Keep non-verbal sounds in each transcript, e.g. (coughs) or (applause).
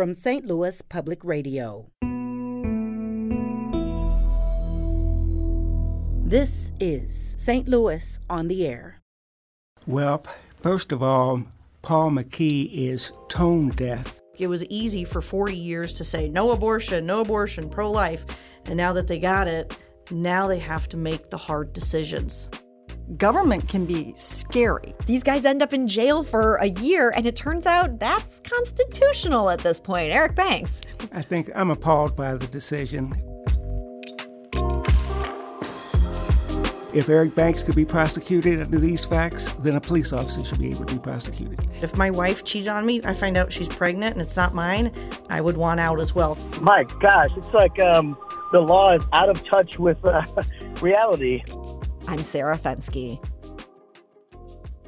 from St. Louis Public Radio. This is St. Louis on the Air. Well, first of all, Paul McKee is tone deaf. It was easy for 40 years to say no abortion, no abortion, pro life. And now that they got it, now they have to make the hard decisions government can be scary. These guys end up in jail for a year, and it turns out that's constitutional at this point. Eric Banks. I think I'm appalled by the decision. If Eric Banks could be prosecuted under these facts, then a police officer should be able to be prosecuted. If my wife cheated on me, I find out she's pregnant and it's not mine, I would want out as well. My gosh, it's like um, the law is out of touch with uh, (laughs) reality. I'm Sarah Fenske.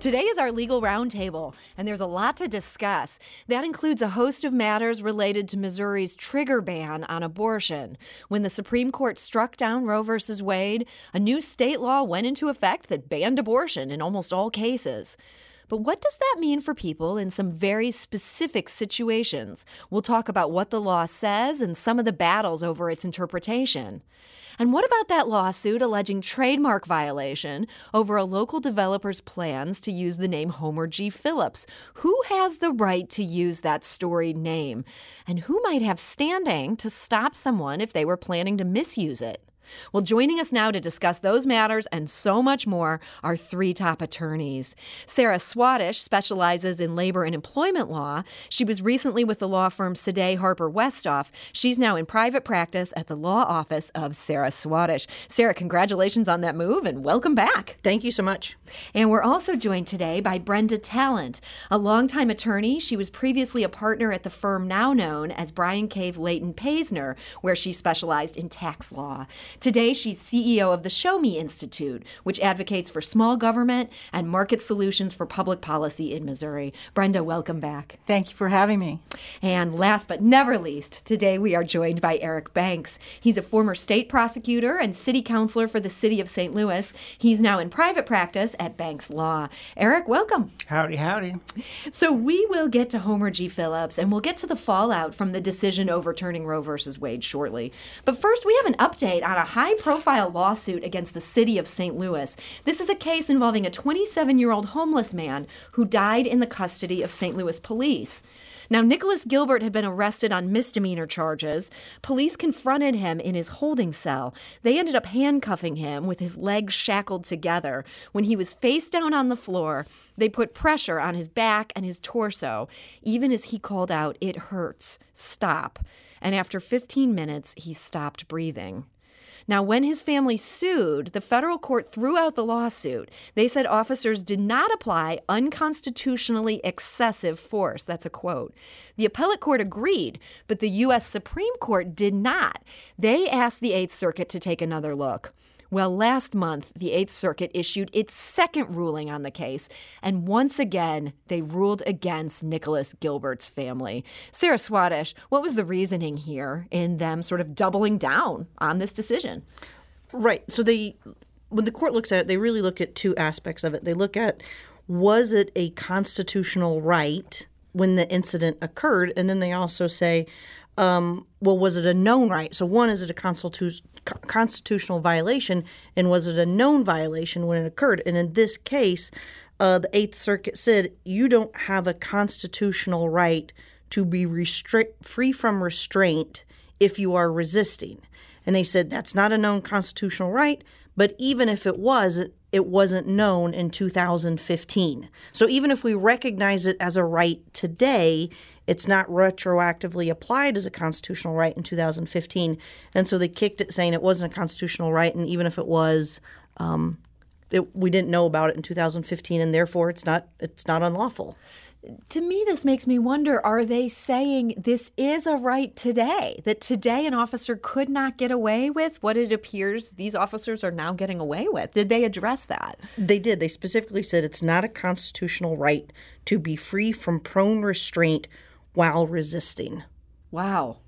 Today is our legal roundtable, and there's a lot to discuss. That includes a host of matters related to Missouri's trigger ban on abortion. When the Supreme Court struck down Roe v. Wade, a new state law went into effect that banned abortion in almost all cases. But what does that mean for people in some very specific situations? We'll talk about what the law says and some of the battles over its interpretation. And what about that lawsuit alleging trademark violation over a local developer's plans to use the name Homer G. Phillips? Who has the right to use that storied name? And who might have standing to stop someone if they were planning to misuse it? Well, joining us now to discuss those matters and so much more are three top attorneys. Sarah Swatosh specializes in labor and employment law. She was recently with the law firm Sedey Harper Westhoff. She's now in private practice at the law office of Sarah Swatosh. Sarah, congratulations on that move and welcome back. Thank you so much. And we're also joined today by Brenda Talent, a longtime attorney. She was previously a partner at the firm now known as Bryan Cave Leighton Paisner, where she specialized in tax law. Today, she's CEO of the Show Me Institute, which advocates for small government and market solutions for public policy in Missouri. Brenda, welcome back. Thank you for having me. And last but never least, today we are joined by Eric Banks. He's a former state prosecutor and city councilor for the city of St. Louis. He's now in private practice at Banks Law. Eric, welcome. Howdy, howdy. So we will get to Homer G. Phillips and we'll get to the fallout from the decision overturning Roe versus Wade shortly. But first, we have an update on a high profile lawsuit against the city of St. Louis. This is a case involving a 27 year old homeless man who died in the custody of St. Louis police. Now, Nicholas Gilbert had been arrested on misdemeanor charges. Police confronted him in his holding cell. They ended up handcuffing him with his legs shackled together. When he was face down on the floor, they put pressure on his back and his torso, even as he called out, It hurts, stop. And after 15 minutes, he stopped breathing. Now, when his family sued, the federal court threw out the lawsuit. They said officers did not apply unconstitutionally excessive force. That's a quote. The appellate court agreed, but the U.S. Supreme Court did not. They asked the Eighth Circuit to take another look. Well, last month, the Eighth Circuit issued its second ruling on the case, and once again, they ruled against Nicholas Gilbert's family. Sarah Swatosh, what was the reasoning here in them sort of doubling down on this decision? Right. So they, when the court looks at it, they really look at two aspects of it. They look at was it a constitutional right when the incident occurred, and then they also say, um, well, was it a known right? So one, is it a constitu- constitutional violation, and was it a known violation when it occurred? And in this case, uh, the Eighth Circuit said you don't have a constitutional right to be restrict free from restraint if you are resisting. And they said that's not a known constitutional right, but even if it was, it, wasn't known in 2015. So even if we recognize it as a right today, it's not retroactively applied as a constitutional right in 2015. And so they kicked it saying it wasn't a constitutional right. And even if it was, um, it, we didn't know about it in 2015, and therefore it's not it's not unlawful to me, this makes me wonder are they saying this is a right today? That today an officer could not get away with what it appears these officers are now getting away with? Did they address that? They did. They specifically said it's not a constitutional right to be free from prone restraint while resisting. Wow.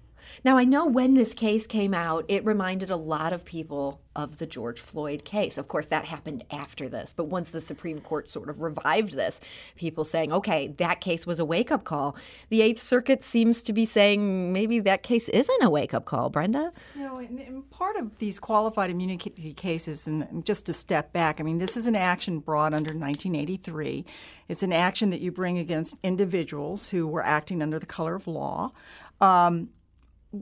Now, I know when this case came out, it reminded a lot of people of the George Floyd case. Of course, that happened after this, but once the Supreme Court sort of revived this, people saying, okay, that case was a wake up call. The Eighth Circuit seems to be saying maybe that case isn't a wake up call, Brenda. No, and, and part of these qualified immunity cases, and just to step back, I mean, this is an action brought under 1983. It's an action that you bring against individuals who were acting under the color of law. Um,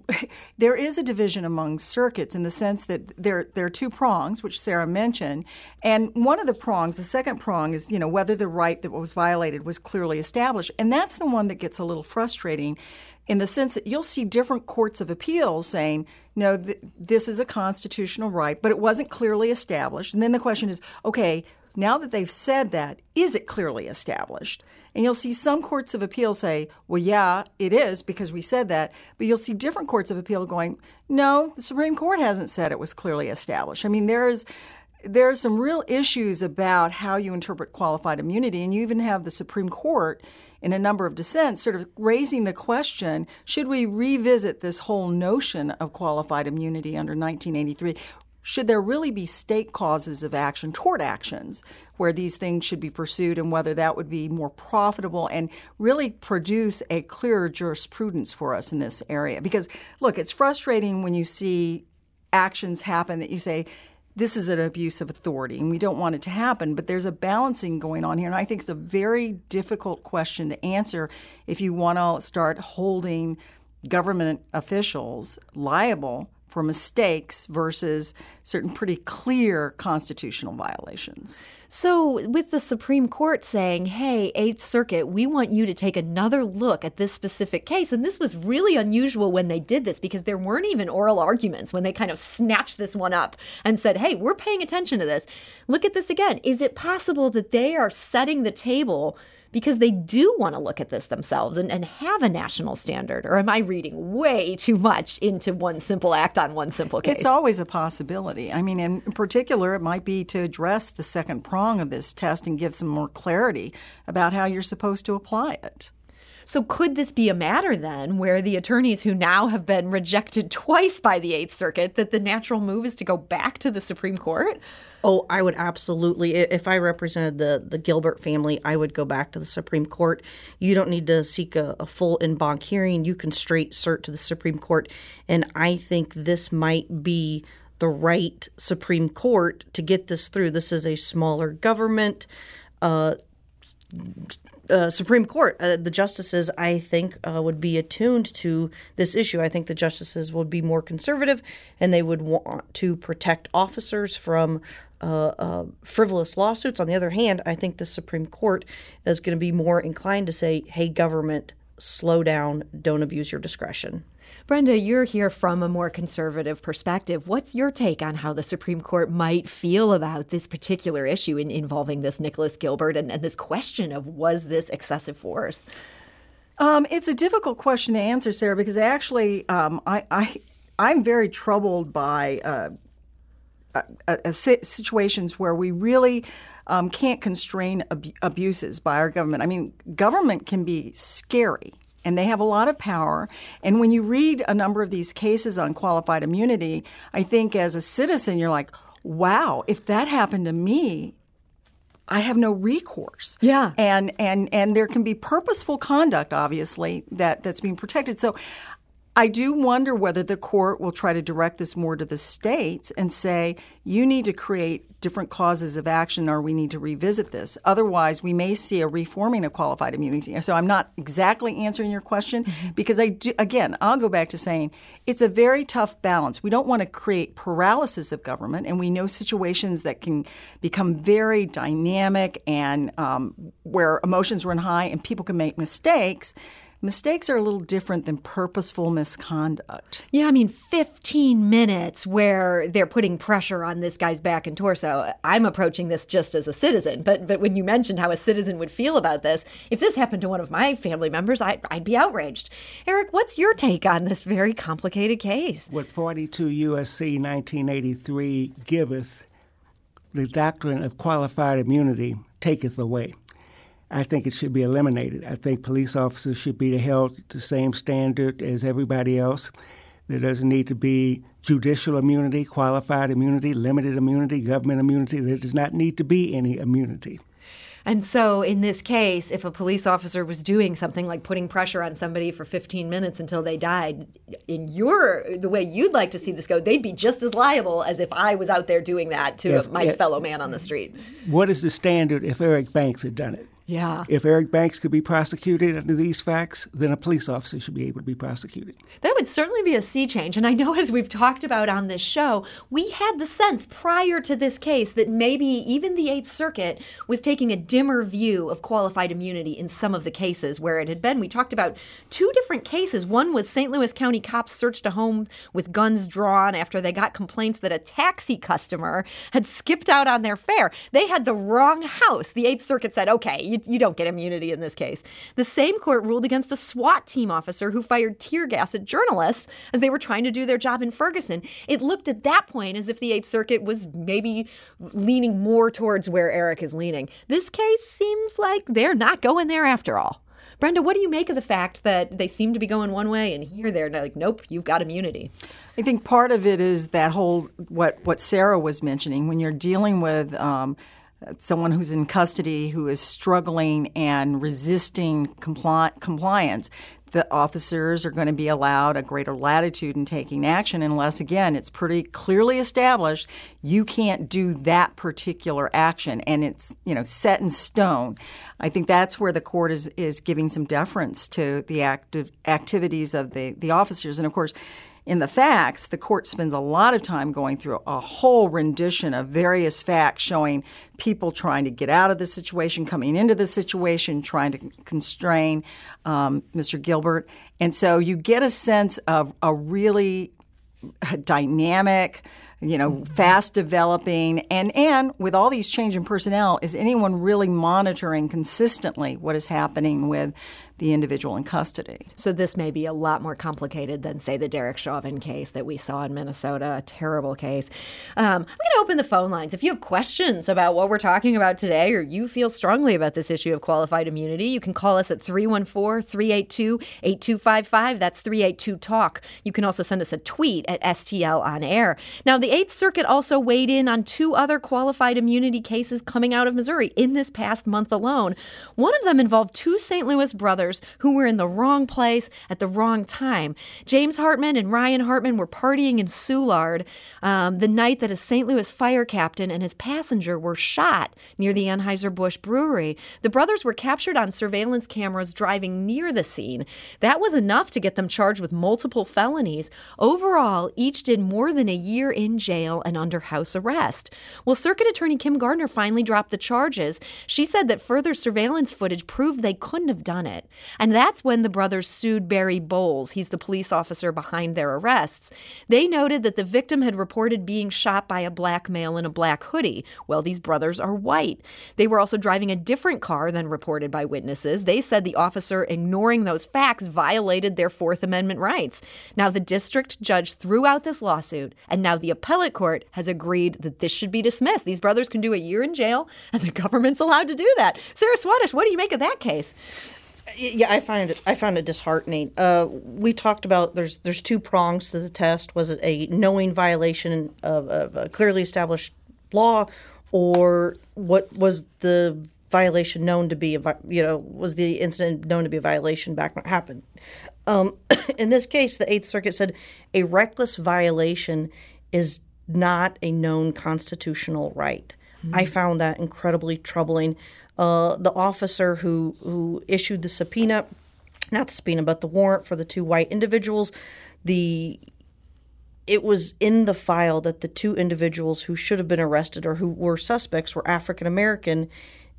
(laughs) there is a division among circuits in the sense that there there are two prongs, which Sarah mentioned, and one of the prongs, the second prong, is you know whether the right that was violated was clearly established, and that's the one that gets a little frustrating, in the sense that you'll see different courts of appeals saying no, th- this is a constitutional right, but it wasn't clearly established, and then the question is, okay, now that they've said that, is it clearly established? And you'll see some courts of appeal say, well, yeah, it is because we said that. But you'll see different courts of appeal going, no, the Supreme Court hasn't said it was clearly established. I mean, there's there are some real issues about how you interpret qualified immunity, and you even have the Supreme Court in a number of dissents sort of raising the question should we revisit this whole notion of qualified immunity under 1983? Should there really be state causes of action, tort actions, where these things should be pursued and whether that would be more profitable and really produce a clearer jurisprudence for us in this area? Because, look, it's frustrating when you see actions happen that you say, this is an abuse of authority and we don't want it to happen, but there's a balancing going on here. And I think it's a very difficult question to answer if you want to start holding government officials liable for mistakes versus certain pretty clear constitutional violations. So, with the Supreme Court saying, hey, Eighth Circuit, we want you to take another look at this specific case. And this was really unusual when they did this because there weren't even oral arguments when they kind of snatched this one up and said, hey, we're paying attention to this. Look at this again. Is it possible that they are setting the table? Because they do want to look at this themselves and, and have a national standard? Or am I reading way too much into one simple act on one simple case? It's always a possibility. I mean, in particular, it might be to address the second prong of this test and give some more clarity about how you're supposed to apply it. So, could this be a matter then where the attorneys who now have been rejected (laughs) twice by the Eighth Circuit, that the natural move is to go back to the Supreme Court? Oh, I would absolutely. If I represented the the Gilbert family, I would go back to the Supreme Court. You don't need to seek a, a full en banc hearing. You can straight cert to the Supreme Court, and I think this might be the right Supreme Court to get this through. This is a smaller government. Uh, uh, Supreme Court, uh, the justices, I think, uh, would be attuned to this issue. I think the justices would be more conservative and they would want to protect officers from uh, uh, frivolous lawsuits. On the other hand, I think the Supreme Court is going to be more inclined to say, hey, government, slow down, don't abuse your discretion. Brenda, you're here from a more conservative perspective. What's your take on how the Supreme Court might feel about this particular issue in, involving this Nicholas Gilbert and, and this question of was this excessive force? Um, it's a difficult question to answer, Sarah, because actually, um, I, I, I'm very troubled by uh, situations where we really um, can't constrain ab- abuses by our government. I mean, government can be scary and they have a lot of power. And when you read a number of these cases on qualified immunity, I think as a citizen, you're like, wow, if that happened to me, I have no recourse. Yeah. And and and there can be purposeful conduct obviously that that's being protected. So I do wonder whether the court will try to direct this more to the states and say, you need to create different causes of action or we need to revisit this. Otherwise, we may see a reforming of qualified immunity. So I'm not exactly answering your question mm-hmm. because I do, again, I'll go back to saying it's a very tough balance. We don't want to create paralysis of government, and we know situations that can become very dynamic and um, where emotions run high and people can make mistakes mistakes are a little different than purposeful misconduct. Yeah, I mean, 15 minutes where they're putting pressure on this guy's back and torso. I'm approaching this just as a citizen, but but when you mentioned how a citizen would feel about this, if this happened to one of my family members, I, I'd be outraged. Eric, what's your take on this very complicated case? What 42 U.S.C. 1983 giveth, the doctrine of qualified immunity taketh away. I think it should be eliminated. I think police officers should be held to the same standard as everybody else. There doesn't need to be judicial immunity, qualified immunity, limited immunity, government immunity. There does not need to be any immunity. And so, in this case, if a police officer was doing something like putting pressure on somebody for 15 minutes until they died, in your the way you'd like to see this go, they'd be just as liable as if I was out there doing that to If- my yeah. fellow man on the street. What is the standard if Eric Banks had done it? Yeah. If Eric Banks could be prosecuted under these facts, then a police officer should be able to be prosecuted. That would certainly be a sea change. And I know, (laughs) as we've talked about on this show, we had the sense prior to this case that maybe even the Eighth Circuit was taking a dimmer view of qualified immunity in some of the cases where it had been. We talked about two different cases. One was St. Louis County cops searched a home with guns drawn after they got complaints that a taxi customer had skipped out on their fare. They had the wrong house. The Eighth Circuit said, okay, you, you don't get immunity in this case. The same court ruled against a SWAT team officer who fired tear gas at journalists as they were trying to do their job in Ferguson. It looked at that point as if the Eighth Circuit was maybe leaning more towards where Eric is leaning. This case seems like they're not going there after all. Brenda, what do you make of the fact that they seem to be going one way and here they're like, nope, you've got immunity? I think part of it is that whole what what Sarah was mentioning when you're dealing with um, someone who's in custody who is struggling and resisting compli- compliance. The officers are going to be allowed a greater latitude in taking action unless, again, it's pretty clearly established you can't do that particular action and it's you know set in stone. I think that's where the court is is giving some deference to the active activities of the the officers, and of course in the facts, the court spends a lot of time going through a whole rendition of various facts showing people trying to get out of the situation, coming into the situation, trying to constrain um, Mr. Gilbert. And so you get a sense of a really dynamic, you know, fast developing, and and with all these change in personnel, is anyone really monitoring consistently what is happening with the individual in custody? So this may be a lot more complicated than, say, the Derek Chauvin case that we saw in Minnesota, a terrible case. Um, I'm going to open the phone lines. If you have questions about what we're talking about today, or you feel strongly about this issue of qualified immunity, you can call us at 314-382-8255. That's 382-TALK. You can also send us a tweet at STL on air. Now, the Eighth Circuit also weighed in on two other qualified immunity cases coming out of Missouri in this past month alone. One of them involved two St. Louis brothers who were in the wrong place at the wrong time. James Hartman and Ryan Hartman were partying in Soulard um, the night that a St. Louis fire captain and his passenger were shot near the Anheuser-Busch brewery. The brothers were captured on surveillance cameras driving near the scene. That was enough to get them charged with multiple felonies. Overall, each did more than a year in jail and under house arrest. Well, Circuit Attorney Kim Gardner finally dropped the charges. She said that further surveillance footage proved they couldn't have done it. And that's when the brothers sued Barry Bowles. He's the police officer behind their arrests. They noted that the victim had reported being shot by a black male in a black hoodie. Well, these brothers are white. They were also driving a different car than reported by witnesses. They said the officer ignoring those facts violated their Fourth Amendment rights. Now, the district judge threw out this lawsuit, and now the appellate court has agreed that this should be dismissed. These brothers can do a year in jail, and the government's allowed to do that. Sarah Swatosh, what do you make of that case? Yeah, I find it. I found it disheartening. Uh, we talked about there's there's two prongs to the test. Was it a knowing violation of, of a clearly established law, or what was the violation known to be? A, you know, was the incident known to be a violation back when it happened? Um, (coughs) in this case, the Eighth Circuit said a reckless violation is not a known constitutional right. I found that incredibly troubling. Uh, the officer who who issued the subpoena, not the subpoena, but the warrant for the two white individuals, the it was in the file that the two individuals who should have been arrested or who were suspects were African American,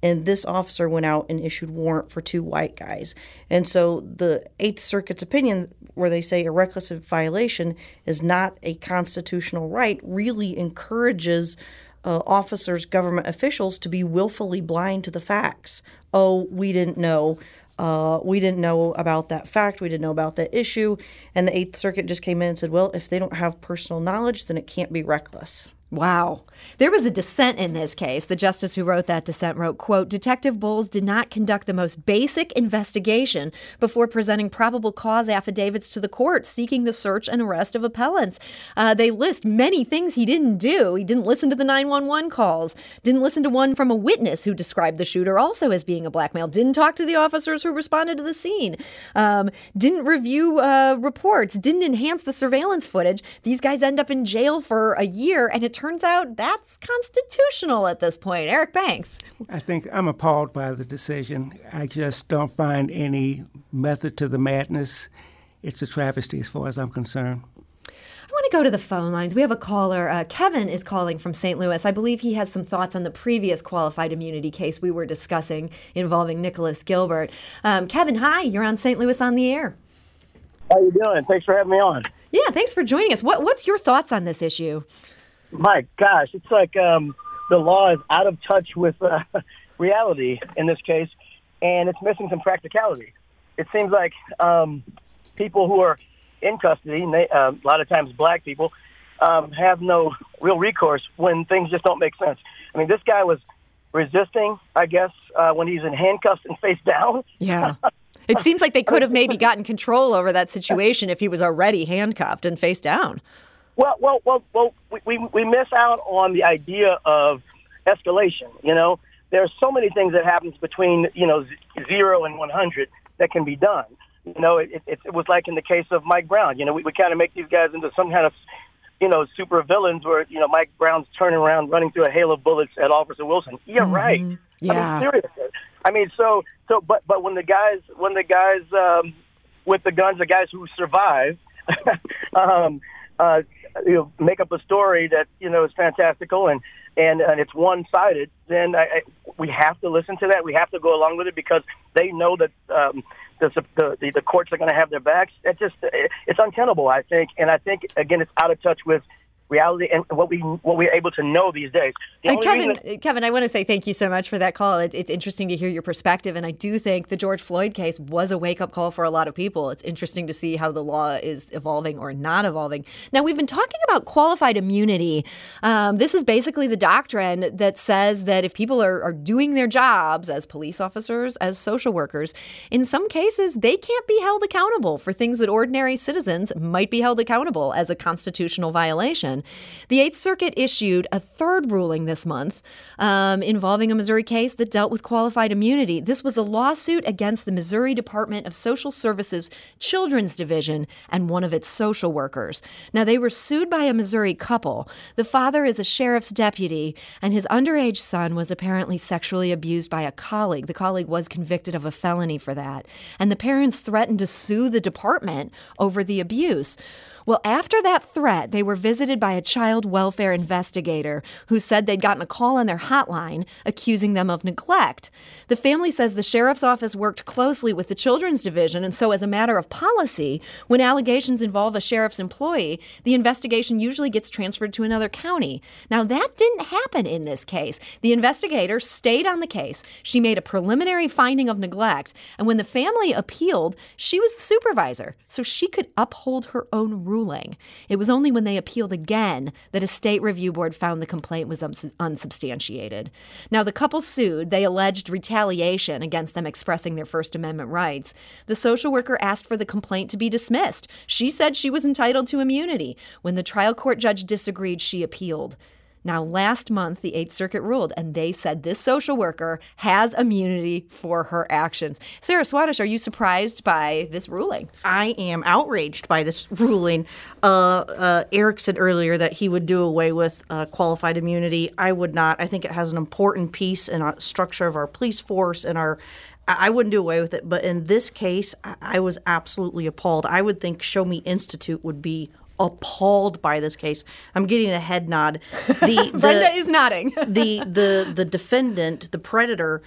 and this officer went out and issued warrant for two white guys. And so the Eighth Circuit's opinion, where they say a reckless violation is not a constitutional right, really encourages uh, officers, government officials, to be willfully blind to the facts. Oh, we didn't know. Uh, we didn't know about that fact. We didn't know about that issue. And the Eighth Circuit just came in and said, well, if they don't have personal knowledge, then it can't be reckless. Wow. There was a dissent in this case. The justice who wrote that dissent wrote, quote, Detective Bowles did not conduct the most basic investigation before presenting probable cause affidavits to the court seeking the search and arrest of appellants. Uh, they list many things he didn't do. He didn't listen to the 911 calls, didn't listen to one from a witness who described the shooter also as being a black male, didn't talk to the officers who responded to the scene, um, didn't review uh, reports, didn't enhance the surveillance footage. These guys end up in jail for a year, and it turns out that's constitutional at this point. Eric Banks. I think I'm appalled by the decision. I just don't find any method to the madness. It's a travesty as far as I'm concerned. I want to go to the phone lines. We have a caller. Uh, Kevin is calling from St. Louis. I believe he has some thoughts on the previous qualified immunity case we were discussing involving Nicholas Gilbert. Um, Kevin, hi. You're on St. Louis on the air. How you doing? Thanks for having me on. Yeah, thanks for joining us. What, what's your thoughts on this issue? My gosh, it's like um, the law is out of touch with uh, (laughs) reality in this case, and it's missing some practicality. It seems like um, people who are in custody, they, uh, a lot of times black people, um, have no real recourse when things just don't make sense. I mean, this guy was resisting, I guess, uh, when he's in handcuffs and face down. Yeah. (laughs) It seems like they could have maybe gotten control over that situation if he was already handcuffed and face down. Well, well, well, well. We, we we miss out on the idea of escalation. You know, there are so many things that happens between you know zero and one hundred that can be done. You know, it, it, it was like in the case of Mike Brown. You know, we, we kind of make these guys into some kind of you know super villains where you know Mike Brown's turning around, running through a hail of bullets at Officer Wilson. Yeah, mm-hmm. right. Yeah. I mean, seriously. I mean, so so, but but when the guys when the guys um, with the guns, the guys who survive. (laughs) um, uh, you know, make up a story that you know is fantastical and and, and it's one sided, then I, I, we have to listen to that. We have to go along with it because they know that um, the, the the courts are going to have their backs. It just it's untenable, I think, and I think again it's out of touch with reality and what we what we're able to know these days. The Kevin, Kevin, I want to say thank you so much for that call. It, it's interesting to hear your perspective, and I do think the George Floyd case was a wake up call for a lot of people. It's interesting to see how the law is evolving or not evolving. Now we've been talking about qualified immunity. Um, this is basically the doctrine that says that if people are, are doing their jobs as police officers, as social workers, in some cases they can't be held accountable for things that ordinary citizens might be held accountable as a constitutional violation. The Eighth Circuit issued a third ruling this month um, involving a Missouri case that dealt with qualified immunity. This was a lawsuit against the Missouri Department of Social Services Children's Division and one of its social workers. Now, they were sued by a Missouri couple. The father is a sheriff's deputy, and his underage son was apparently sexually abused by a colleague. The colleague was convicted of a felony for that. And the parents threatened to sue the department over the abuse. Well, after that threat, they were visited by a child welfare investigator who said they'd gotten a call on their hotline accusing them of neglect. The family says the sheriff's office worked closely with the children's division, and so, as a matter of policy, when allegations involve a sheriff's employee, the investigation usually gets transferred to another county. Now, that didn't happen in this case. The investigator stayed on the case. She made a preliminary finding of neglect, and when the family appealed, she was the supervisor, so she could uphold her own ruling. It was only when they appealed again that a state review board found the complaint was unsubstantiated. Now, the couple sued. They alleged retaliation against them expressing their First Amendment rights. The social worker asked for the complaint to be dismissed. She said she was entitled to immunity. When the trial court judge disagreed, she appealed. Now, last month, the Eighth Circuit ruled, and they said this social worker has immunity for her actions. Sarah Swatosh, are you surprised by this ruling? I am outraged by this ruling. Uh, uh, Eric said earlier that he would do away with uh, qualified immunity. I would not. I think it has an important piece in our structure of our police force and our I wouldn't do away with it, but in this case, I was absolutely appalled. I would think Show Me Institute would be appalled by this case. I'm getting a head nod. The, (laughs) the Brenda is nodding. (laughs) the the the defendant, the predator,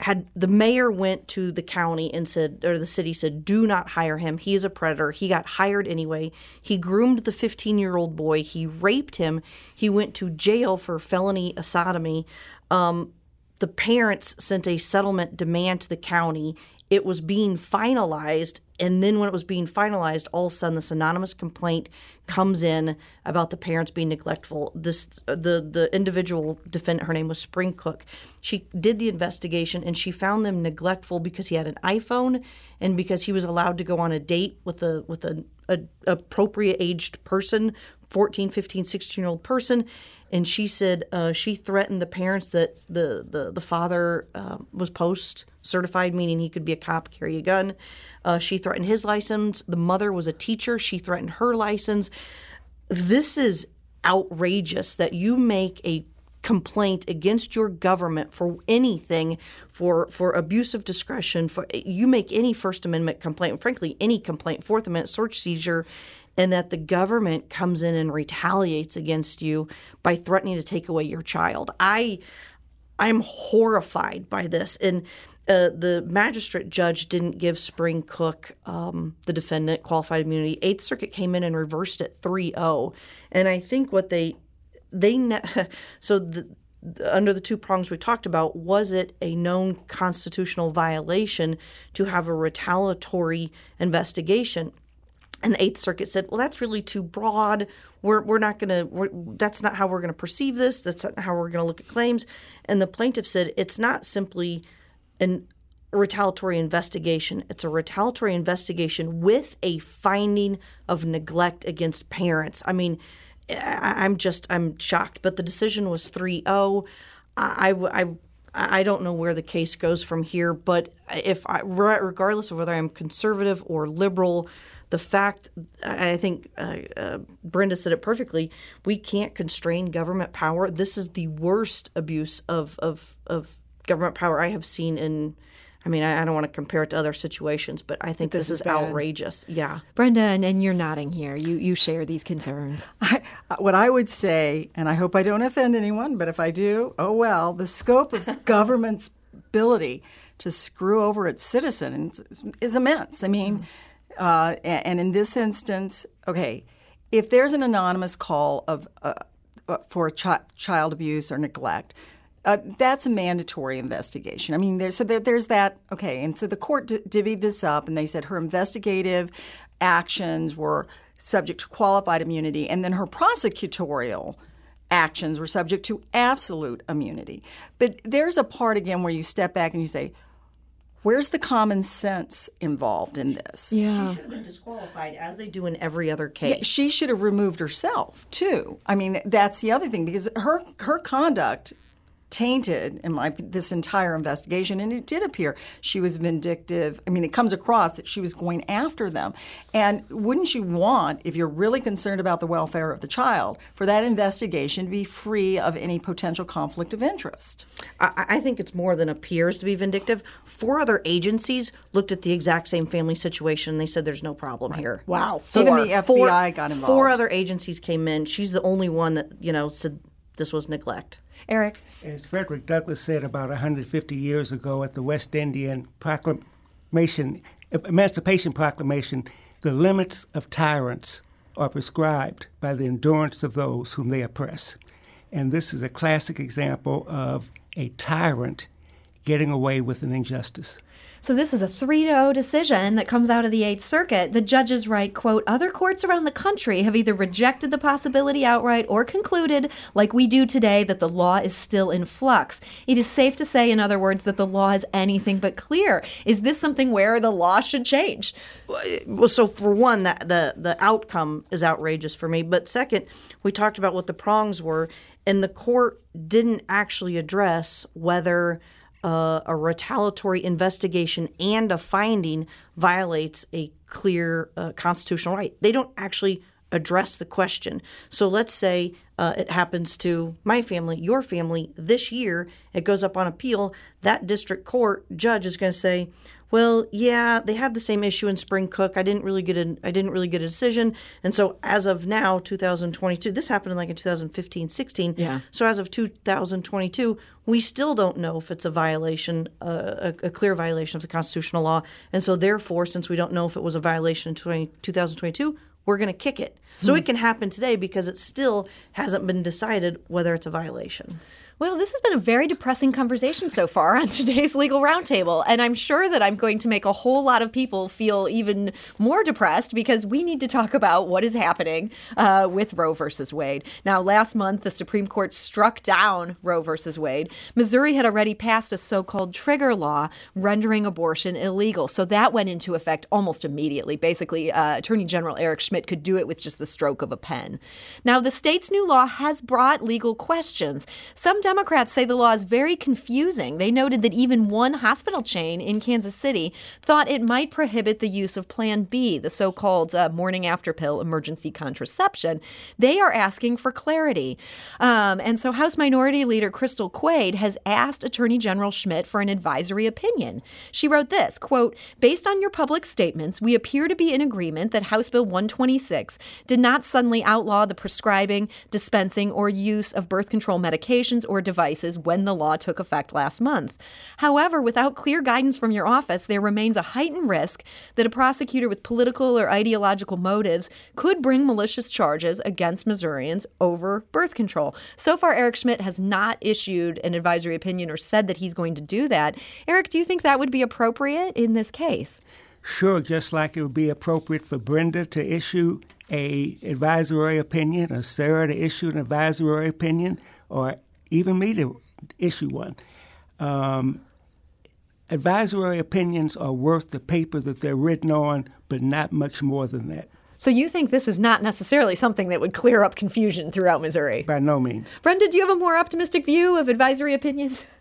had the mayor went to the county and said, or the city said, do not hire him. He is a predator. He got hired anyway. He groomed the 15 year old boy. He raped him. He went to jail for felony sodomy. Um, the parents sent a settlement demand to the county. It was being finalized and then when it was being finalized, all of a sudden this anonymous complaint comes in about the parents being neglectful. This the the individual defendant, her name was Spring Cook. She did the investigation and she found them neglectful because he had an iPhone and because he was allowed to go on a date with a with a, a appropriate aged person 14 15 16 year old person and she said uh, she threatened the parents that the the, the father uh, was post certified meaning he could be a cop carry a gun. Uh, she threatened his license. The mother was a teacher. She threatened her license. This is outrageous that you make a complaint against your government for anything for for abuse of discretion for you make any first amendment complaint frankly any complaint fourth amendment search seizure and that the government comes in and retaliates against you by threatening to take away your child i i'm horrified by this and uh, the magistrate judge didn't give Spring Cook, um, the defendant, qualified immunity. Eighth Circuit came in and reversed it 3-0. And I think what they they ne- (laughs) so the, under the two prongs we talked about, was it a known constitutional violation to have a retaliatory investigation? And the Eighth Circuit said, "Well, that's really too broad. We're we're not going to. That's not how we're going to perceive this. That's not how we're going to look at claims." And the plaintiff said, "It's not simply an retaliatory investigation. It's a retaliatory investigation with a finding of neglect against parents. I mean, I, am just I'm shocked. But the decision was 3-0. I, I, I don't know where the case goes from here. But if I, regardless of whether I'm conservative or liberal, the fact I think uh, uh, Brenda said it perfectly. We can't constrain government power. This is the worst abuse of of, of government power I have seen in I mean, I, I, don't want to compare it to other situations, but I think this, this, is, is outrageous. Yeah, Brenda, and, and, you're nodding here. You you share these concerns. (laughs) I, what I would say, and I hope I don't offend anyone, but if I do, oh well. The scope of (laughs) government's ability to screw over its citizens is, is immense. I mean, mm. uh, and, and, in this instance, okay, if there's an anonymous call of uh, uh for chi- child abuse or neglect uh, that's a mandatory investigation. I mean, there, so there, there's that. Okay, and so the court d- divvied this up, and they said her investigative actions were subject to qualified immunity, and then her prosecutorial actions were subject to absolute immunity. But there's a part again where you step back and you say, Where's the common sense involved in this? Yeah. She should have been disqualified as they do in every other case. Yeah, she should have removed herself too. I mean, that's the other thing because her her conduct tainted in my this entire investigation and it did appear she was vindictive. I mean it comes across that she was going after them. And wouldn't you want if you're really concerned about the welfare of the child for that investigation to be free of any potential conflict of interest? I, I think it's more than appears to be vindictive. Four other agencies looked at the exact same family situation and they said there's no problem right. here. Wow. So even the fbi four, got involved. four other agencies came in. She's the only one that you know said this was neglect Eric? As Frederick Douglass said about 150 years ago at the West Indian Proclamation, Emancipation Proclamation, the limits of tyrants are prescribed by the endurance of those whom they oppress. And this is a classic example of a tyrant getting away with an injustice. So this is a 3-0 decision that comes out of the 8th Circuit. The judges write, quote, other courts around the country have either rejected the possibility outright or concluded, like we do today, that the law is still in flux. It is safe to say, in other words, that the law is anything but clear. Is this something where the law should change? Well, so for one, that the the outcome is outrageous for me. But second, we talked about what the prongs were, and the court didn't actually address whether uh, a retaliatory investigation and a finding violates a clear uh, constitutional right. They don't actually address the question. So let's say uh, it happens to my family, your family this year, it goes up on appeal. That district court judge is going to say, well, yeah, they had the same issue in Spring Cook. I didn't really get a I didn't really get a decision, and so as of now, 2022, this happened in like in 2015, 16. Yeah. So as of 2022, we still don't know if it's a violation, uh, a, a, clear violation of the constitutional law, and so therefore, since we don't know if it was a violation in 20, 2022, we're going to kick it. So hmm. it can happen today because it still hasn't been decided whether it's a violation. Well, this has been a very depressing conversation so far on today's Legal Roundtable. And I'm sure that I'm going to make a whole lot of people feel even more depressed because we need to talk about what is happening uh, with Roe versus Wade. Now, last month, the Supreme Court struck down Roe versus Wade. Missouri had already passed a so called trigger law rendering abortion illegal. So that went into effect almost immediately. Basically, uh, Attorney General Eric Schmitt could do it with just the stroke of a pen. Now, the state's new law has brought legal questions. Some Democrats say the law is very confusing. They noted that even one hospital chain in Kansas City thought it might prohibit the use of Plan B, the so called uh, morning after pill emergency contraception. They are asking for clarity. Um, and so House Minority Leader Crystal Quade has asked Attorney General Schmitt for an advisory opinion. She wrote this quote, Based on your public statements, we appear to be in agreement that House Bill 126 did not suddenly outlaw the prescribing, dispensing, or use of birth control medications devices when the law took effect last month. However, without clear guidance from your office, there remains a heightened risk that a prosecutor with political or ideological motives could bring malicious charges against Missourians over birth control. So far, Eric Schmitt has not issued an advisory opinion or said that he's going to do that. Eric, do you think that would be appropriate in this case? Sure, just like it would be appropriate for Brenda to issue a advisory opinion, or Sarah to issue an advisory opinion, or even me to issue one. Um, advisory opinions are worth the paper that they're written on, but not much more than that. So you think this is not necessarily something that would clear up confusion throughout Missouri? By no means. Brenda, do you have a more optimistic view of advisory opinions? (laughs)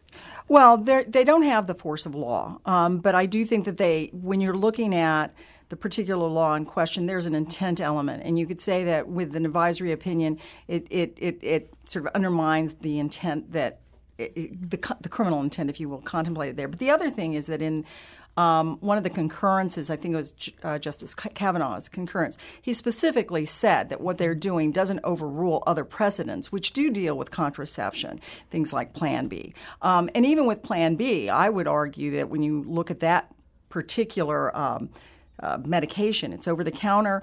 Well, they don't have the force of law, um, but I do think that they, when you're looking at the particular law in question, there's an intent element, and you could say that with an advisory opinion, it it it, it sort of undermines the intent that the the criminal intent, if you will, contemplated there. But the other thing is that in um, one of the concurrences, I think it was uh, Justice Kavanaugh's concurrence, he specifically said that what they're doing doesn't overrule other precedents, which do deal with contraception, things like Plan B. Um, and even with Plan B, I would argue that when you look at that particular um, uh, medication. It's over the counter.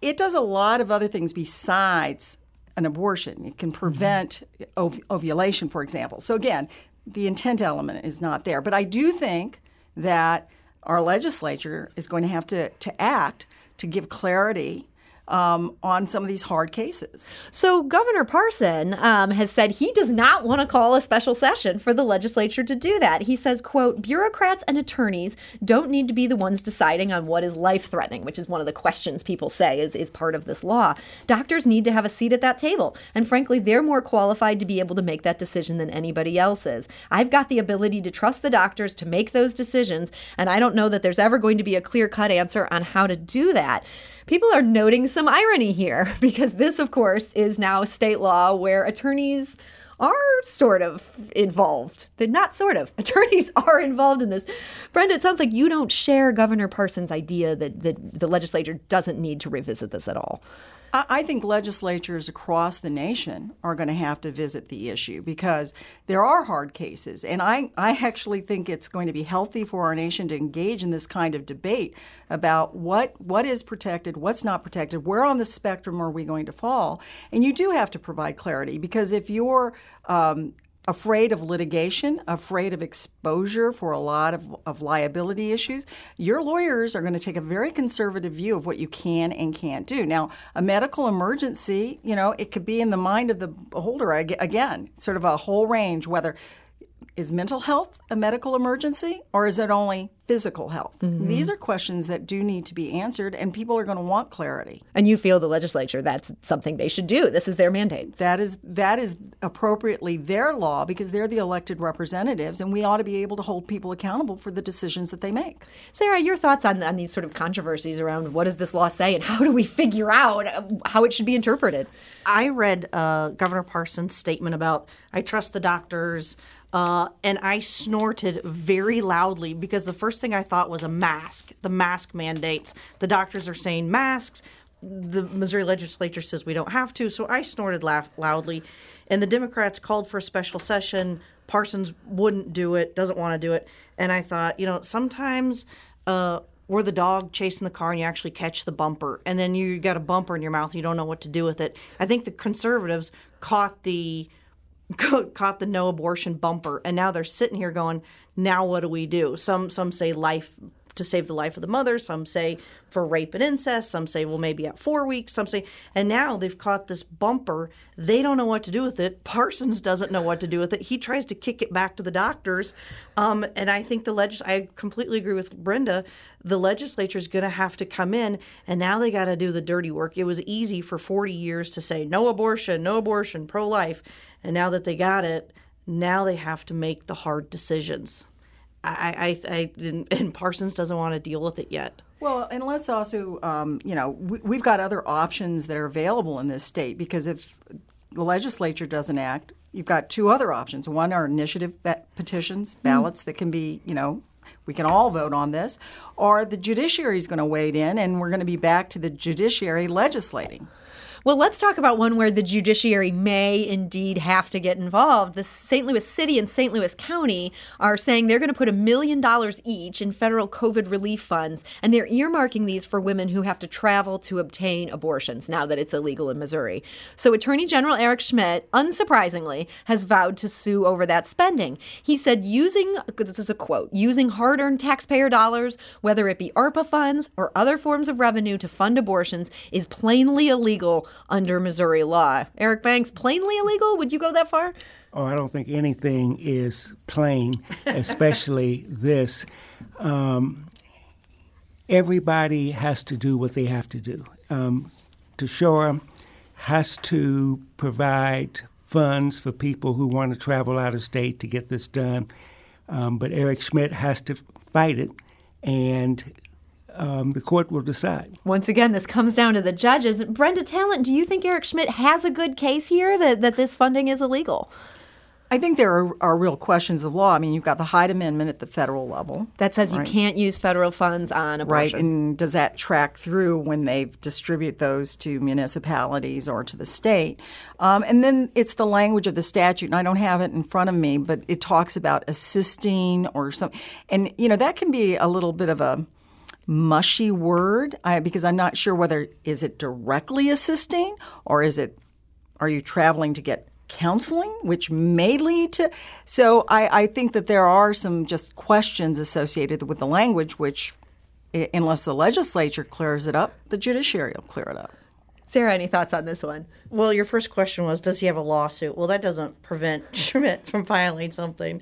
It does a lot of other things besides an abortion. It can prevent mm-hmm. ov- ovulation, for example. So, again, the intent element is not there. But I do think that our legislature is going to have to, to act to give clarity um, on some of these hard cases. So, Governor Parson um, has said he does not want to call a special session for the legislature to do that. He says, quote, bureaucrats and attorneys don't need to be the ones deciding on what is life threatening, which is one of the questions people say is, is part of this law. Doctors need to have a seat at that table. And frankly, they're more qualified to be able to make that decision than anybody else is. I've got the ability to trust the doctors to make those decisions, and I don't know that there's ever going to be a clear cut answer on how to do that people are noting some irony here (laughs) because this, of course, is now state law where attorneys are sort of involved. They're not sort of. (laughs) Attorneys are involved in this. Brenda, it sounds like you don't share Governor Parsons' idea that, that the legislature doesn't need to revisit this at all. I think legislatures across the nation are going to have to visit the issue because there are hard cases. And I, I actually think it's going to be healthy for our nation to engage in this kind of debate about what, what is protected, what's not protected, where on the spectrum are we going to fall. And you do have to provide clarity because if you're um, afraid of litigation, afraid of exposure for a lot of, of liability issues, your lawyers are going to take a very conservative view of what you can and can't do. Now, a medical emergency, you know, it could be in the mind of the beholder again, sort of a whole range, whether is mental health a medical emergency or is it only physical health? Mm-hmm. These are questions that do need to be answered, and people are going to want clarity. And you feel the legislature that's something they should do. This is their mandate. That is that is appropriately their law because they're the elected representatives, and we ought to be able to hold people accountable for the decisions that they make. Sarah, your thoughts on, on these sort of controversies around what does this law say and how do we figure out how it should be interpreted? I read uh, Governor Parsons' statement about I trust the doctors. Uh, and I snorted very loudly because the first thing I thought was a mask, the mask mandates. The doctors are saying masks. The Missouri legislature says we don't have to. So I snorted laugh loudly. And the Democrats called for a special session. Parsons wouldn't do it, doesn't want to do it. And I thought, you know, sometimes uh, we're the dog chasing the car and you actually catch the bumper. And then you got a bumper in your mouth and you don't know what to do with it. I think the conservatives caught the caught the no abortion bumper and now they're sitting here going now what do we do? Some some say life to save the life of the mother. Some say for rape and incest. Some say well maybe at four weeks. Some say and now they've caught this bumper. They don't know what to do with it. Parsons doesn't know what to do with it. He tries to kick it back to the doctors. Um, and i think the legis- i completely agree with brenda. The legislature is going to have to come in and now they got to do the dirty work. It was easy for 40 years to say no abortion no abortion pro-life. And now that they got it, now they have to make the hard decisions. I, I, I (laughs) and Parsons doesn't want to deal with it yet. Well, and let's also, um, you know, we, have got other options that are available in this state because if the legislature doesn't act, you've got two other options. One are initiative ba- petitions, hmm. ballots mm. that can be, you know, we can all vote on this, or the judiciary is going to wade in, and we're going to be back to the judiciary legislating. Well, let's talk about one where the judiciary may indeed have to get involved. The St. Louis City and St. Louis County are saying they're going to put a million dollars each in federal COVID relief funds, and they're earmarking these for women who have to travel to obtain abortions now that it's illegal in Missouri. So, Attorney General Eric Schmitt, unsurprisingly, has vowed to sue over that spending. He said, using, this is a quote, using hard earned taxpayer dollars, whether it be ARPA funds or other forms of revenue to fund abortions, is plainly illegal under Missouri law. Eric Banks, plainly illegal? Would you go that far? Oh, I don't think anything is plain, especially (laughs) this. Um, everybody has to do what they have to do. Um, has to provide funds for people who want to travel out of state to get this done. Um, but Eric Schmitt has to fight it, and um, the court will decide. Once again, this comes down to the judges. Brenda Talent, do you think Eric Schmitt has a good case here that, that this funding is illegal? I think there are, are, real questions of law. I mean, you've got the Hyde Amendment at the federal level. That says right? you can't use federal funds on abortion. Right, and does that track through when they distribute those to municipalities or to the state? Um, and then it's the language of the statute, and I don't have it in front of me, but it talks about assisting or something. And, you know, that can be a little bit of a mushy word I, because I'm not sure whether is it directly assisting or is it are you traveling to get counseling, which may lead to. So I, I think that there are some just questions associated with the language, which, unless the legislature clears it up, the judiciary will clear it up. Sarah, any thoughts on this one? Well, your first question was, does he have a lawsuit? Well, that doesn't prevent (laughs) Schmitt from filing something.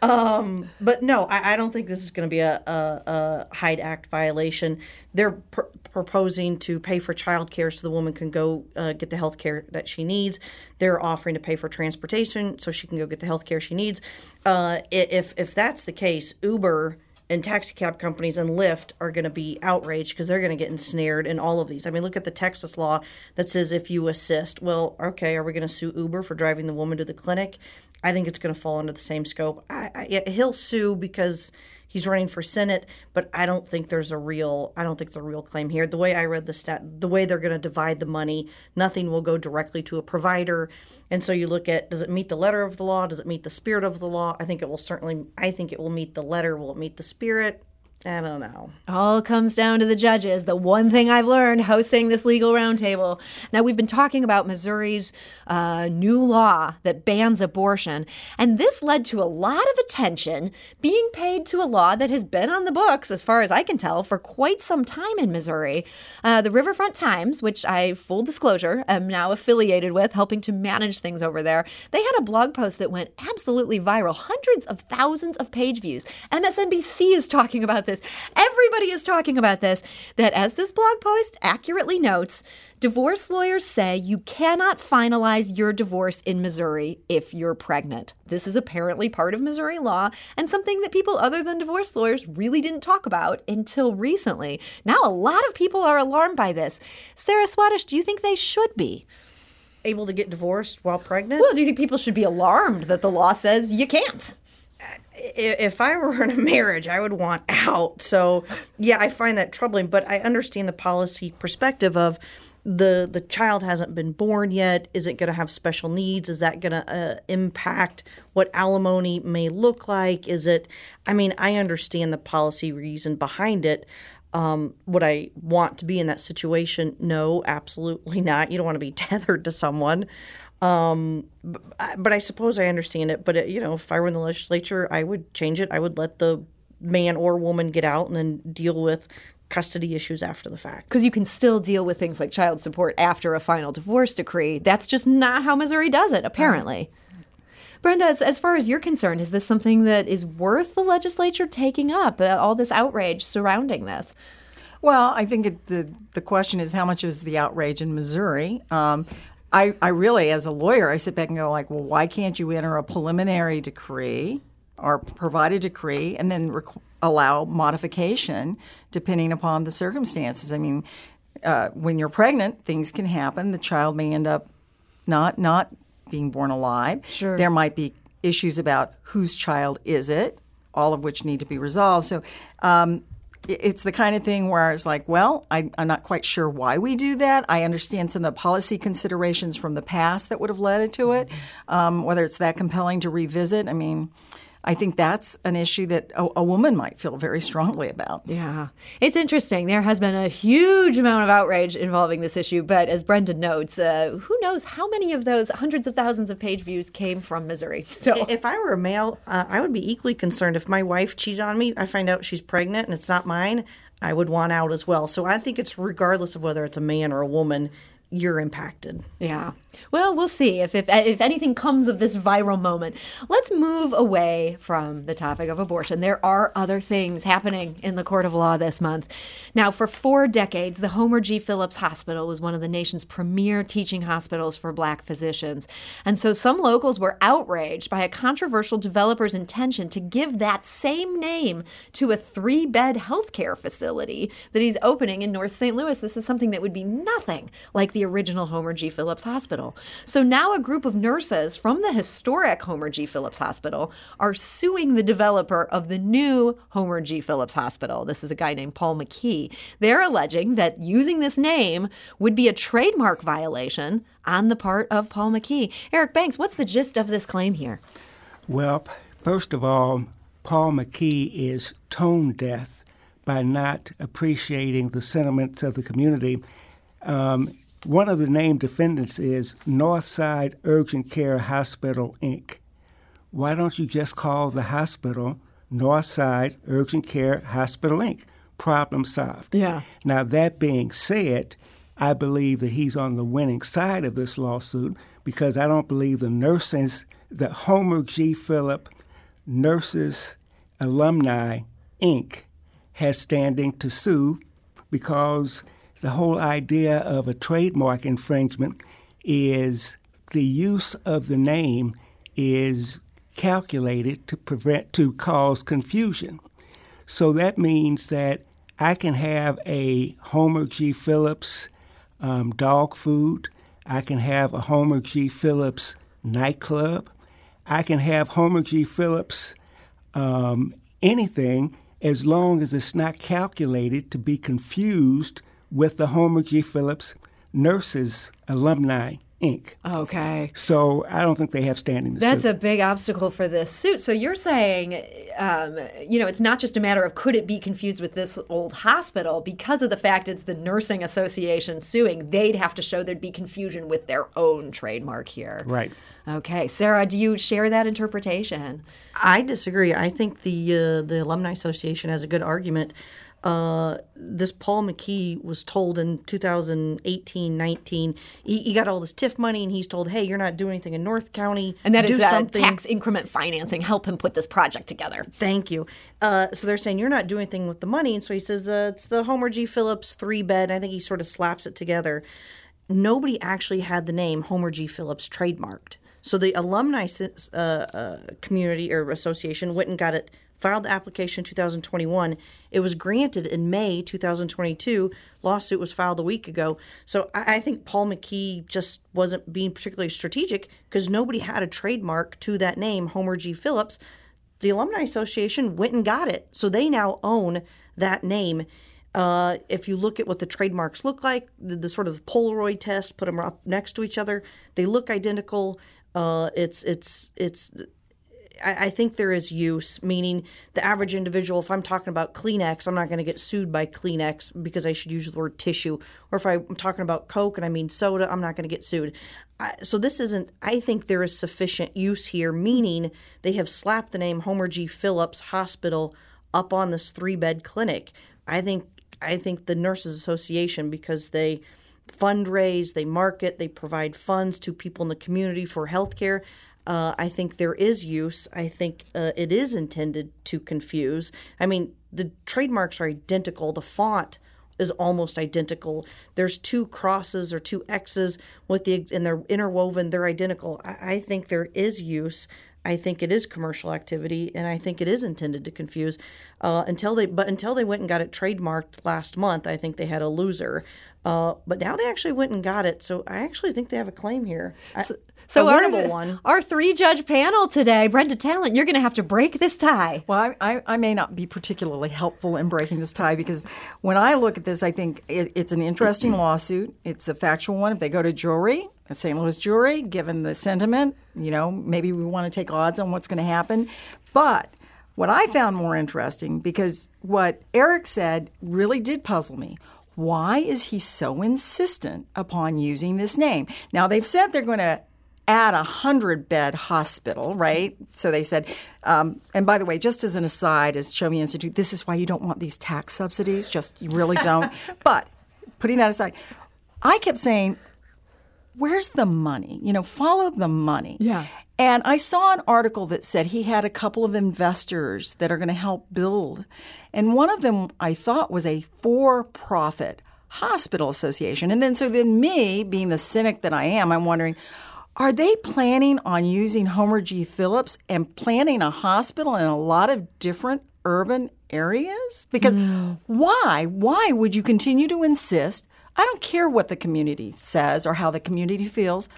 Um, but no, I, I, don't think this is going to be a, a, a, Hyde Act violation. They're pr- proposing to pay for child care so the woman can go uh, get the health care that she needs. They're offering to pay for transportation so she can go get the health care she needs. Uh, if, if that's the case, Uber and taxi cab companies and Lyft are going to be outraged because they're going to get ensnared in all of these. I mean, look at the Texas law that says if you assist, well, okay, are we going to sue Uber for driving the woman to the clinic? I think it's going to fall under the same scope. I, I, he'll sue because he's running for Senate, but I don't think there's a real I don't think there's a real claim here. The way I read the stat, the way they're going to divide the money, nothing will go directly to a provider. And so you look at does it meet the letter of the law? Does it meet the spirit of the law? I think it will certainly I think it will meet the letter. Will it meet the spirit? I don't know. All comes down to the judges. The one thing I've learned hosting this legal roundtable. Now, we've been talking about Missouri's uh, new law that bans abortion, and this led to a lot of attention being paid to a law that has been on the books, as far as I can tell, for quite some time in Missouri. Uh, the Riverfront Times, which I, full disclosure, am now affiliated with, helping to manage things over there, they had a blog post that went absolutely viral, hundreds of thousands of page views. MSNBC is talking about this. Everybody is talking about this. That, as this blog post accurately notes, divorce lawyers say you cannot finalize your divorce in Missouri if you're pregnant. This is apparently part of Missouri law and something that people other than divorce lawyers really didn't talk about until recently. Now, a lot of people are alarmed by this. Sarah Swatosh, do you think they should be? Able to get divorced while pregnant? Well, do you think people should be alarmed that the law says you can't? If I were in a marriage, I would want out. So, yeah, I find that troubling, but I understand the policy perspective of the the child hasn't been born yet. Is it going to have special needs? Is that going to uh, impact what alimony may look like? Is it? I mean, I understand the policy reason behind it. Um, would I want to be in that situation? No, absolutely not. You don't want to be (laughs) tethered to someone. Um, but, but I suppose I understand it. But it, you know, if I were in the legislature, I would change it. I would let the man or woman get out and then deal with custody issues after the fact. Because you can still deal with things like child support after a final divorce decree. That's just not how Missouri does it, apparently. Brenda, as, as far as you're concerned, is this something that is worth the legislature taking up? Uh, all this outrage surrounding this. Well, I think it, the the question is how much is the outrage in Missouri. Um, I, I really, as a lawyer, I sit back and go like, well, why can't you enter a preliminary decree or provide a decree and then rec- allow modification depending upon the circumstances? I mean, uh, when you're pregnant, things can happen. The child may end up not not being born alive. Sure. There might be issues about whose child is it, all of which need to be resolved. So. Um, it's the kind of thing where it's like, well, I, am not quite sure why we do that. I understand some of the policy considerations from the past that would have led to it, um, whether it's that compelling to revisit. I mean, I think that's an issue that a, a, woman might feel very strongly about. Yeah. It's interesting. There has been a huge amount of outrage involving this issue, but as Brendan notes, uh, who knows how many of those hundreds of thousands of page views came from Missouri? (laughs) So if I were a male, uh, I would be equally concerned if my wife cheated on me, I find out she's pregnant and it's not mine, I would want out as well. So I think it's regardless of whether it's a man or a woman, you're impacted. Yeah. Well, we'll see if, if if anything comes of this viral moment. Let's move away from the topic of abortion. There are other things happening in the court of law this month. Now, for four decades, the Homer G. Phillips Hospital was one of the nation's premier teaching hospitals for black physicians. And so some locals were outraged by a controversial developer's intention to give that same name to a three-bed healthcare facility that he's opening in North St. Louis. This is something that would be nothing like the original Homer G. Phillips Hospital. So now a group of nurses from the historic Homer G. Phillips Hospital are suing the developer of the new Homer G. Phillips Hospital. This is a guy named Paul McKee. They're alleging that using this name would be a trademark violation on the part of Paul McKee. Eric Banks, what's the gist of this claim here? Well, first of all, Paul McKee is tone deaf by not appreciating the sentiments of the community. Um, one of the named defendants is Northside Urgent Care Hospital, Inc. Why don't you just call the hospital Northside Urgent Care Hospital, Inc.? Problem solved. Yeah. Now, that being said, I believe that he's on the winning side of this lawsuit because I don't believe the nurses, the Homer G. Phillip Nurses Alumni, Inc., has standing to sue because the whole idea of a trademark infringement is the use of the name is calculated to prevent to cause confusion. So that means that I can have a Homer G. Phillips um, dog food. I can have a Homer G. Phillips nightclub. I can have Homer G. Phillips um, anything as long as it's not calculated to be confused with the Homer G. Phillips Nurses Alumni Inc. Okay. So I don't think they have standing to That's sue. a big obstacle for this suit. So you're saying, um, you know, it's not just a matter of could it be confused with this old hospital because of the fact it's the nursing association suing. They'd have to show there'd be confusion with their own trademark here. Right. Okay, Sarah, do you share that interpretation? I disagree. I think the uh, the alumni association has a good argument. Uh, this Paul McKee was told in 2018 19, he, he, got all this TIF money and he's told, hey, you're not doing anything in North County. And that do is something. tax increment financing. Help him put this project together. Thank you. Uh, so they're saying you're not doing anything with the money. And so he says, uh, it's the Homer G. Phillips three bed. I think he sort of slaps it together. Nobody actually had the name Homer G. Phillips trademarked. So the alumni uh, uh, community or association went and got it filed the application in 2021. It was granted in May 2022. Lawsuit was filed a week ago. So I, I think Paul McKee just wasn't being particularly strategic because nobody had a trademark to that name, Homer G. Phillips. The Alumni Association went and got it. So they now own that name. Uh, if you look at what the trademarks look like, the, the, sort of Polaroid test, put them up next to each other, they look identical. Uh, it's it's it's I, I think there is use, meaning the average individual. If I'm talking about Kleenex, I'm not going to get sued by Kleenex because I should use the word tissue. Or if I'm talking about Coke and I mean soda, I'm not going to get sued. I, so this isn't. I think there is sufficient use here, meaning they have slapped the name Homer G. Phillips Hospital up on this three bed clinic. I think. I think the Nurses Association because they fundraise, they market, they provide funds to people in the community for healthcare. Uh, I think there is use. I think uh, it is intended to confuse. I mean, the trademarks are identical. The font is almost identical. There's two crosses or two X's with the and they're interwoven. They're identical. I, I think there is use. I think it is commercial activity, and I think it is intended to confuse. Uh, until they, but until they went and got it trademarked last month, I think they had a loser. Uh, but now they actually went and got it, so I actually think they have a claim here. I, So a our, one. our three judge panel today, Brenda Talent, you're going to have to break this tie. Well, I, I, I may not be particularly helpful in breaking this tie because when I look at this, I think it, it's an interesting lawsuit. It's a factual one. If they go to jury, a St. Louis jury, given the sentiment, you know, maybe we want to take odds on what's going to happen. But what I found more interesting, because what Eric said really did puzzle me. Why is he so insistent upon using this name? Now, they've said they're going to add a hundred bed hospital, right? So they said, um, and by the way, just as an aside, as Show Me Institute, this is why you don't want these tax subsidies. Just you really don't. (laughs) but putting that aside, I kept saying, where's the money? You know, follow the money. Yeah. And I saw an article that said he had a couple of investors that are going to help build. And one of them I thought was a for profit hospital association. And then, so then, me, being the cynic that I am, I'm wondering, are they planning on using Homer G. Phillips and planning a hospital in a lot of different urban areas? Because mm. why? Why would you continue to insist? I don't care what the community says or how the community feels.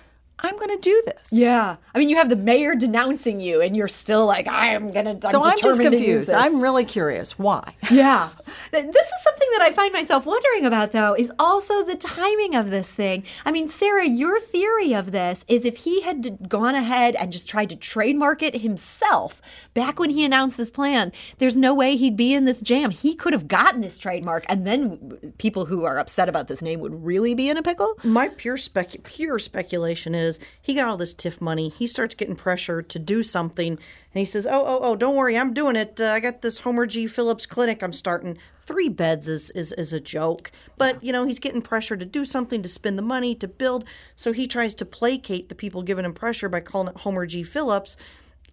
I'm going to do this. Yeah. I mean, you have the mayor denouncing you, and you're still like, I am going to. So I'm just determined to use confused. I'm really curious. Why? (laughs) Yeah. This is something that I find myself wondering about, though, is also the timing of this thing. I mean, Sarah, your theory of this is if he had gone ahead and just tried to trademark it himself back when he announced this plan, there's no way he'd be in this jam. He could have gotten this trademark, and then people who are upset about this name would really be in a pickle. My pure spec pure speculation is he got all this TIF money. He starts getting pressure to do something, and he says, "Oh, oh, oh, don't worry, I'm doing it. Uh, I got this Homer G. Phillips clinic. I'm starting. Three beds is is is a joke, but you know he's getting pressure to do something, to spend the money, to build. So he tries to placate the people giving him pressure by calling it Homer G. Phillips,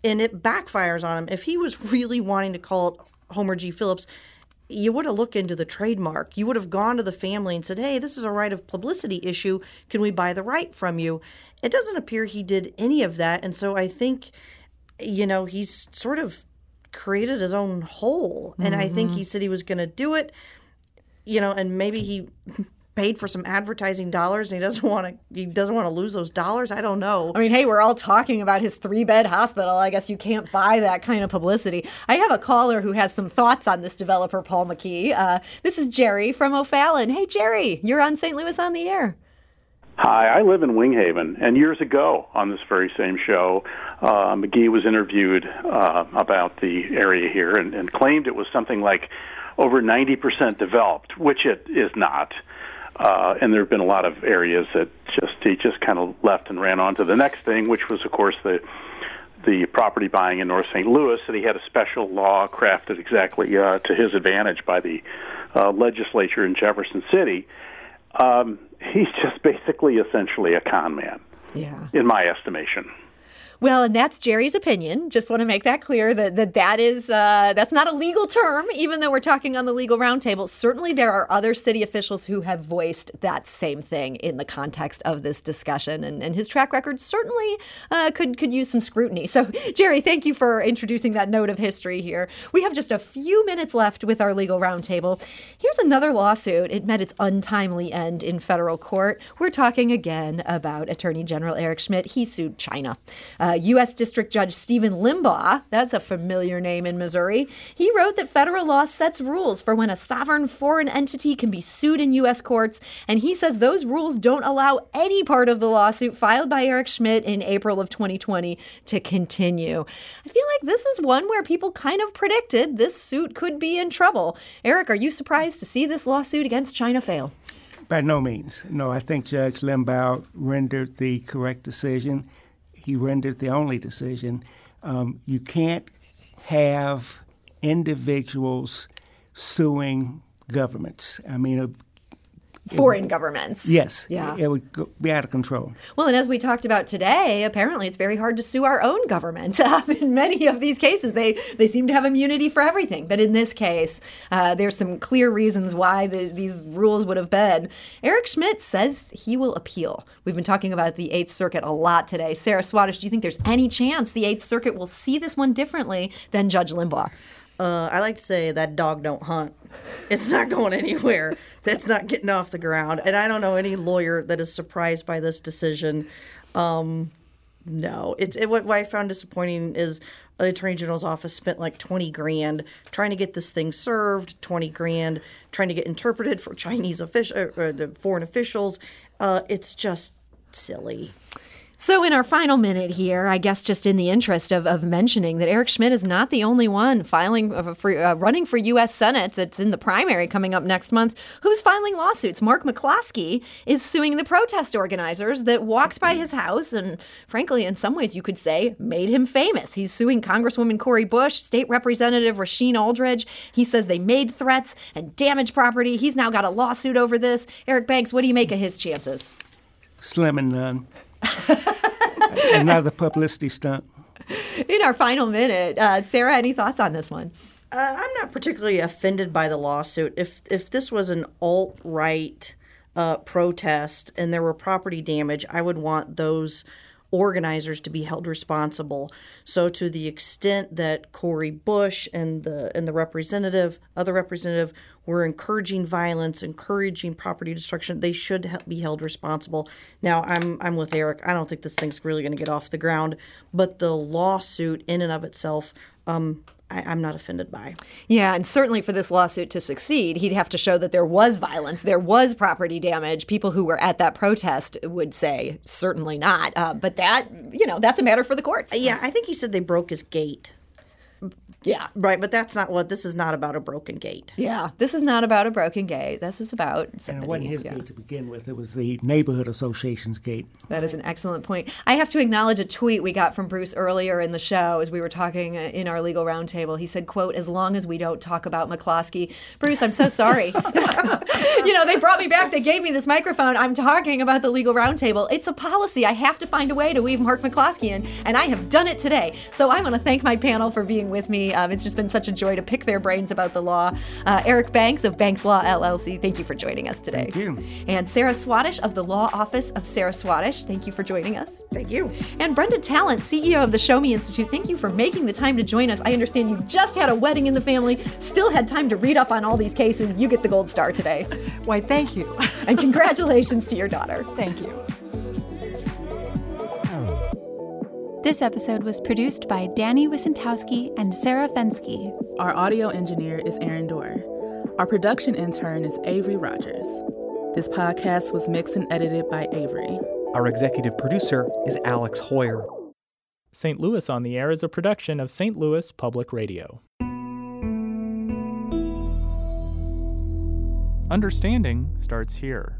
and it backfires on him. If he was really wanting to call it Homer G. Phillips." you would have looked into the trademark. You would have gone to the family and said, "Hey, this is a right of publicity issue. Can we buy the right from you?" It doesn't appear he did any of that, and so I think, you know, he's sort of created his own hole. And I think he said he was going to do it, you know, and maybe he (laughs) paid for some advertising dollars and he doesn't want to he doesn't want to lose those dollars. I don't know. I mean, hey, we're all talking about his three bed hospital. I guess you can't buy that kind of publicity. I have a caller who has some thoughts on this developer, Paul McKee. Uh, this is Jerry from O'Fallon. Hey, Jerry, you're on St. Louis on the air. Hi, I live in Winghaven, and years ago on this very same show, uh, McGee was interviewed uh, about the area here and, and claimed it was something like over 90% developed, which it is not. Uh, and there have been a lot of areas that just he just kind of left and ran on to the next thing, which was, of course, the the property buying in North St. Louis. That he had a special law crafted exactly uh, to his advantage by the uh, legislature in Jefferson City. Um, he's just basically, essentially, a con man, Yeah. in my estimation. Well, and that's Jerry's opinion. Just want to make that clear that that, that is uh, that's not a legal term, even though we're talking on the legal roundtable. Certainly, there are other city officials who have voiced that same thing in the context of this discussion, and, and his track record certainly uh, could could use some scrutiny. So, Jerry, thank you for introducing that note of history here. We have just a few minutes left with our legal roundtable. Here's another lawsuit. It met its untimely end in federal court. We're talking again about Attorney General Eric Schmitt. He sued China. Uh, Uh, U.S. District Judge Stephen Limbaugh, that's a familiar name in Missouri, he wrote that federal law sets rules for when a sovereign foreign entity can be sued in U.S. courts, and he says those rules don't allow any part of the lawsuit filed by Eric Schmitt in April of 2020 to continue. I feel like this is one where people kind of predicted this suit could be in trouble. Eric, are you surprised to see this lawsuit against China fail? By no means. No, I think Judge Limbaugh rendered the correct decision. He rendered the only decision. Um, you can't have individuals suing governments. I mean, foreign governments. Yes. Yeah. It would go, be out of control. Well, and as we talked about today, apparently it's very hard to sue our own government. (laughs) in many of these cases, they, they seem to have immunity for everything. But in this case, uh, there's some clear reasons why the, these rules would have been. Eric Schmitt says he will appeal. We've been talking about the Eighth Circuit a lot today. Sarah Swatosh, do you think there's any chance the Eighth Circuit will see this one differently than Judge Limbaugh? Uh, I like to say that dog don't hunt. It's not going anywhere. That's not getting off the ground. And I don't know any lawyer that is surprised by this decision. Um, no, it's it, what, what I found disappointing is the attorney general's office spent like 20 grand trying to get this thing served 20 grand trying to get interpreted for chinese official or the foreign officials uh, it's just silly so, in our final minute here, I guess just in the interest of, of mentioning that Eric Schmitt is not the only one filing uh, for uh, running for U.S. Senate that's in the primary coming up next month who's filing lawsuits. Mark McCloskey is suing the protest organizers that walked by his house and, frankly, in some ways you could say, made him famous. He's suing Congresswoman Cori Bush, State Representative Rasheen Aldridge. He says they made threats and damaged property. He's now got a lawsuit over this. Eric Banks, what do you make of his chances? Slim and none. (laughs) Another publicity stunt. In our final minute, uh, Sarah, any thoughts on this one? Uh, I'm not particularly offended by the lawsuit. If if this was an alt right uh, protest and there were property damage, I would want those organizers to be held responsible. So to the extent that Cori Bush and the and the representative, other representative, were encouraging violence, encouraging property destruction, they should be held responsible. Now, I'm I'm with Eric. I don't think this thing's really going to get off the ground, but the lawsuit in and of itself. Um, I, am not offended by. Yeah, and certainly for this lawsuit to succeed, he'd have to show that there was violence, there was property damage. People who were at that protest would say certainly not. Uh, but that, you know, that's a matter for the courts. Yeah, I think he said they broke his gate. Yeah. Right, but that's not what this is not about a broken gate. Yeah. This is not about a broken gate. This is about And it wasn't his yeah. gate to begin with. It was the neighborhood association's gate. That is an excellent point. I have to acknowledge a tweet we got from Bruce earlier in the show as we were talking uh, in our legal roundtable. He said, quote, as long as we don't talk about McCloskey. Bruce, I'm so sorry. (laughs) you know, they brought me back. They gave me this microphone. I'm talking about the legal roundtable. It's a policy. I have to find a way to weave Mark McCloskey in, and I have done it today. So I want to thank my panel for being with me. Um, it's just been such a joy to pick their brains about the law. Uh, Eric Banks of Banks Law LLC, thank you for joining us today. Thank you. And Sarah Swatosh of the Law Office of Sarah Swatosh, thank you for joining us. Thank you. And Brenda Talent, CEO of the Show Me Institute, thank you for making the time to join us. I understand you just had a wedding in the family, still had time to read up on all these cases. You get the gold star today. Why, thank you. and congratulations to your daughter. Thank you. This episode was produced by Danny Wicentowski and Sarah Fenske. Our audio engineer is Aaron Doerr. Our production intern is Avery Rogers. This podcast was mixed and edited by Avery. Our executive producer is Alex Heuer. St. Louis on the Air is a production of St. Louis Public Radio. Understanding starts here.